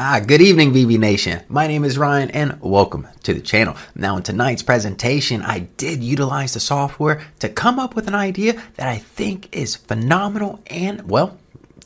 Ah, good evening, VV Nation. My name is Ryan and welcome to the channel. Now, in tonight's presentation, I did utilize the software to come up with an idea that I think is phenomenal and, well,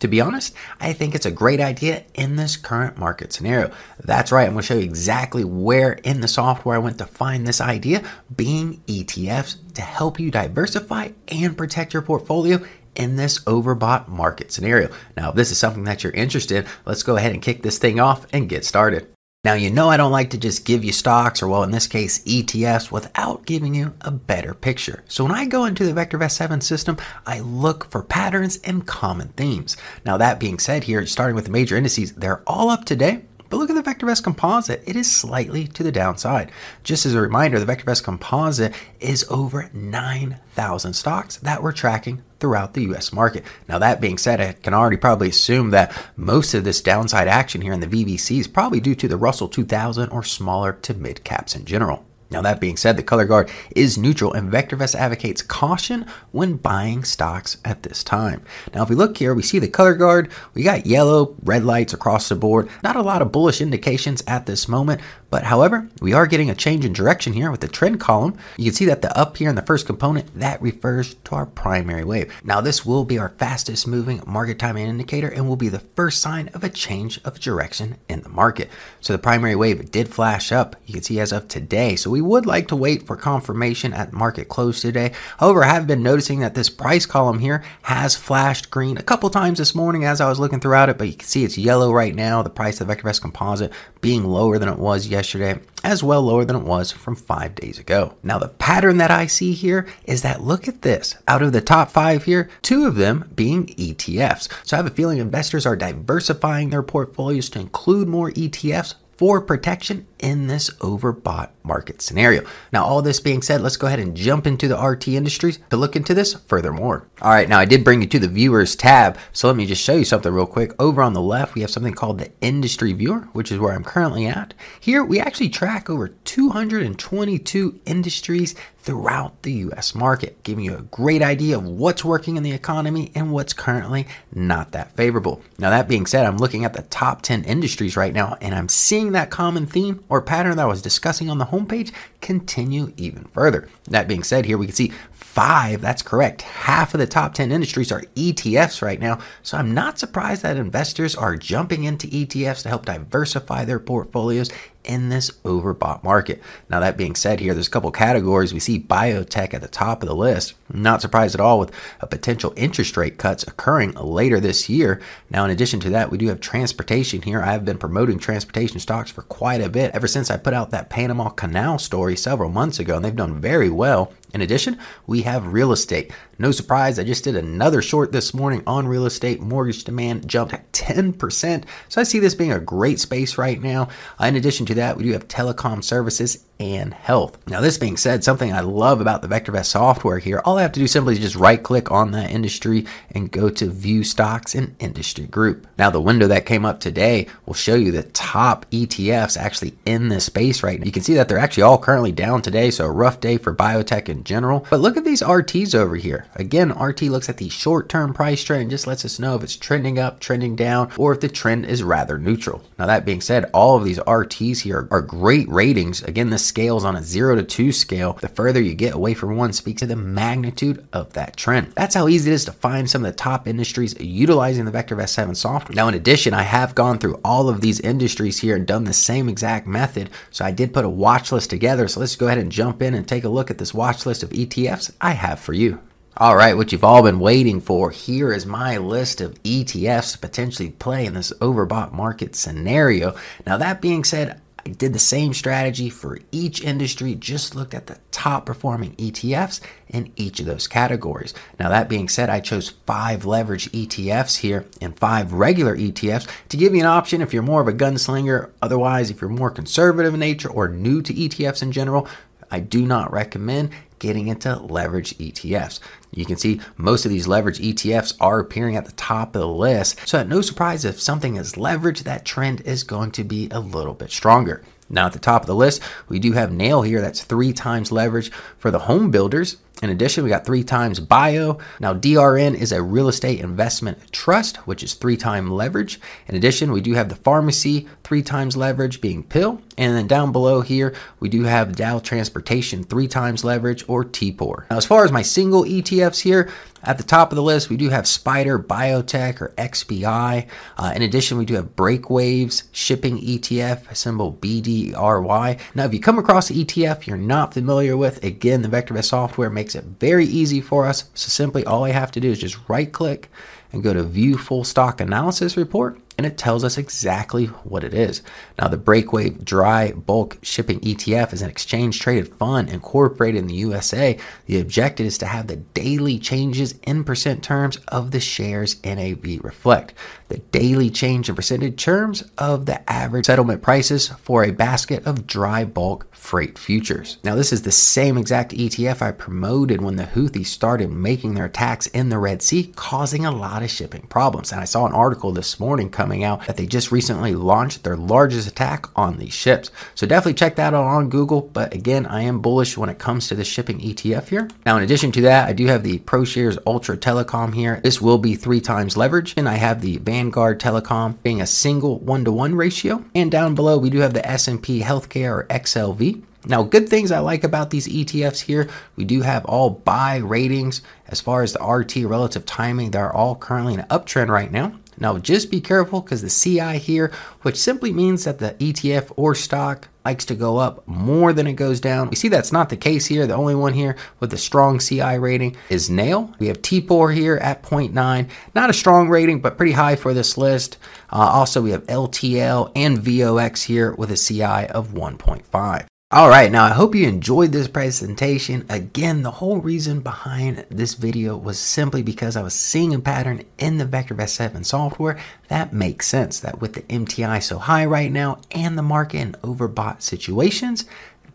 to be honest, I think it's a great idea in this current market scenario. That's right, I'm going to show you exactly where in the software I went to find this idea, being ETFs, to help you diversify and protect your portfolio in this overbought market scenario. Now, if this is something that you're interested in, let's go ahead and kick this thing off and get started. Now, you know I don't like to just give you stocks, or well, in this case, ETFs, without giving you a better picture. So when I go into the VectorVest 7 system, I look for patterns and common themes. Now, that being said here, starting with the major indices, they're all up to date. But look at the VectorVest Composite, it is slightly to the downside. Just as a reminder, the VectorVest Composite is over 9,000 stocks that we're tracking throughout the US market. Now, that being said, I can already probably assume that most of this downside action here in the VVC is probably due to the Russell 2000 or smaller to mid caps in general. Now, that being said, the color guard is neutral and VectorVest advocates caution when buying stocks at this time. Now, if we look here, we see the color guard, we got yellow, red lights across the board. Not a lot of bullish indications at this moment, but however, we are getting a change in direction here with the trend column. You can see that the up here in the first component, that refers to our primary wave. Now, this will be our fastest moving market timing indicator and will be the first sign of a change of direction in the market. So the primary wave did flash up. You can see as of today. So we would like to wait for confirmation at market close today. However, I have been noticing that this price column here has flashed green a couple times this morning as I was looking throughout it, but you can see it's yellow right now. The price of VectorVest composite being lower than it was yesterday, as well lower than it was from five days ago. Now, the pattern that I see here is that look at this. Out of the top five here, two of them being ETFs. So I have a feeling investors are diversifying their portfolios to include more ETFs for protection in this overbought market scenario. Now, all this being said, let's go ahead and jump into the RT industries to look into this furthermore. All right, now I did bring you to the viewers tab, so let me just show you something real quick. Over on the left, we have something called the industry viewer, which is where I'm currently at. Here, we actually track over 222 industries throughout the US market, giving you a great idea of what's working in the economy and what's currently not that favorable. Now, that being said, I'm looking at the top 10 industries right now, and I'm seeing that common theme or pattern that I was discussing on the homepage continue even further. That being said, here we can see five, that's correct. Half of the top 10 industries are ETFs right now. So I'm not surprised that investors are jumping into ETFs to help diversify their portfolios in this overbought market. Now, that being said, here there's a couple categories. We see biotech at the top of the list. Not surprised at all with a potential interest rate cuts occurring later this year. Now, in addition to that, we do have transportation here. I have been promoting transportation stocks for quite a bit ever since I put out that Panama Canal story several months ago, and they've done very well. In addition, we have real estate. No surprise, I just did another short this morning on real estate. Mortgage demand jumped 10%. So I see this being a great space right now. Uh, in addition to that, we do have telecom services and health. Now, this being said, something I love about the VectorVest software here, all I have to do simply is just right click on that industry and go to view stocks and industry group. Now, the window that came up today will show you the top ETFs actually in this space right now. You can see that they're actually all currently down today, so a rough day for biotech in general. But look at these RTs over here. Again, RT looks at the short term price trend just lets us know if it's trending up, trending down, or if the trend is rather neutral. Now, that being said, all of these RTs here are great ratings. Again, this scales on a 0 to 2 scale. The further you get away from one speaks to the magnitude of that trend. That's how easy it is to find some of the top industries utilizing the VectorVest 7 software. Now, in addition, I have gone through all of these industries here and done the same exact method. So I did put a watch list together. So let's go ahead and jump in and take a look at this watch list of ETFs I have for you. All right, what you've all been waiting for. Here is my list of ETFs to potentially play in this overbought market scenario. Now, that being said, I did the same strategy for each industry, just looked at the top performing ETFs in each of those categories. Now, that being said, I chose five leverage ETFs here and five regular ETFs to give you an option if you're more of a gunslinger. Otherwise, if you're more conservative in nature or new to ETFs in general, I do not recommend getting into leverage ETFs. You can see most of these leverage ETFs are appearing at the top of the list. So, no surprise if something is leveraged, that trend is going to be a little bit stronger. Now, at the top of the list, we do have Nail here. That's three times leverage for the home builders. In addition, we got three times bio. Now, DRN is a real estate investment trust, which is three times leverage. In addition, we do have the pharmacy, three times leverage being pill. And then down below here, we do have Dow Transportation, three times leverage or TPOR. Now, as far as my single ETFs here, at the top of the list, we do have SPDR Biotech or XBI. Uh, in addition, we do have Breakwaves Shipping ETF, symbol BDRY. Now, if you come across the ETF you're not familiar with, again, the VectorVest software makes it very easy for us. So simply all I have to do is just right click and go to View Full Stock Analysis Report and it tells us exactly what it is. Now, the Breakwave Dry Bulk Shipping ETF is an exchange traded fund incorporated in the USA. The objective is to have the daily changes in percent terms of the shares NAV reflect the daily change in percentage terms of the average settlement prices for a basket of dry bulk freight futures. Now, this is the same exact ETF I promoted when the Houthis started making their attacks in the Red Sea, causing a lot of shipping problems. And I saw an article this morning coming out that they just recently launched their largest attack on these ships. So definitely check that out on Google. But again, I am bullish when it comes to the shipping ETF here. Now, in addition to that, I do have the ProShares Ultra Telecom here. This will be three times leverage, and I have the Vanguard Telecom being a single one-to-one ratio. And down below, we do have the S&P Healthcare or XLV. Now, good things I like about these ETFs here, we do have all buy ratings as far as the RT relative timing. They're all currently in an uptrend right now. Now, just be careful because the CI here, which simply means that the ETF or stock likes to go up more than it goes down. We see that's not the case here. The only one here with a strong CI rating is Nail. We have TPOR here at 0.9. Not a strong rating, but pretty high for this list. Uh, also, we have LTL and VOX here with a CI of 1.5. All right, now I hope you enjoyed this presentation. Again, the whole reason behind this video was simply because I was seeing a pattern in the VectorVest 7 software that makes sense that with the MTI so high right now and the market in overbought situations,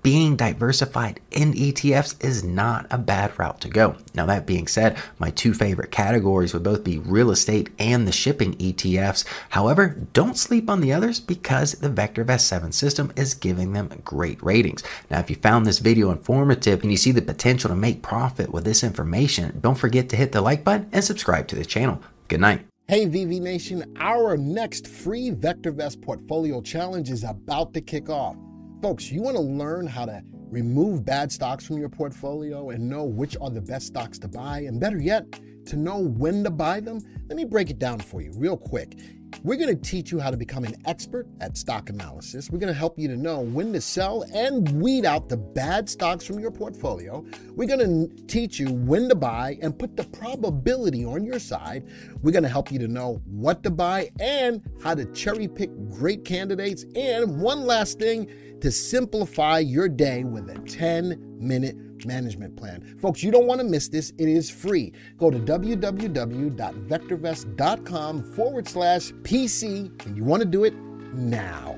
being diversified in ETFs is not a bad route to go. Now, that being said, my two favorite categories would both be real estate and the shipping ETFs. However, don't sleep on the others because the VectorVest 7 system is giving them great ratings. Now, if you found this video informative and you see the potential to make profit with this information, don't forget to hit the like button and subscribe to the channel. Good night. Hey, VV Nation, our next free VectorVest portfolio challenge is about to kick off. Folks, you want to learn how to remove bad stocks from your portfolio and know which are the best stocks to buy, and better yet, to know when to buy them? Let me break it down for you real quick. We're going to teach you how to become an expert at stock analysis. We're going to help you to know when to sell and weed out the bad stocks from your portfolio. We're going to teach you when to buy and put the probability on your side. We're going to help you to know what to buy and how to cherry pick great candidates. And one last thing, to simplify your day with a 10 minute management plan. Folks, you don't want to miss this. It is free. Go to www.vectorvest.com forward slash PC, and you want to do it now.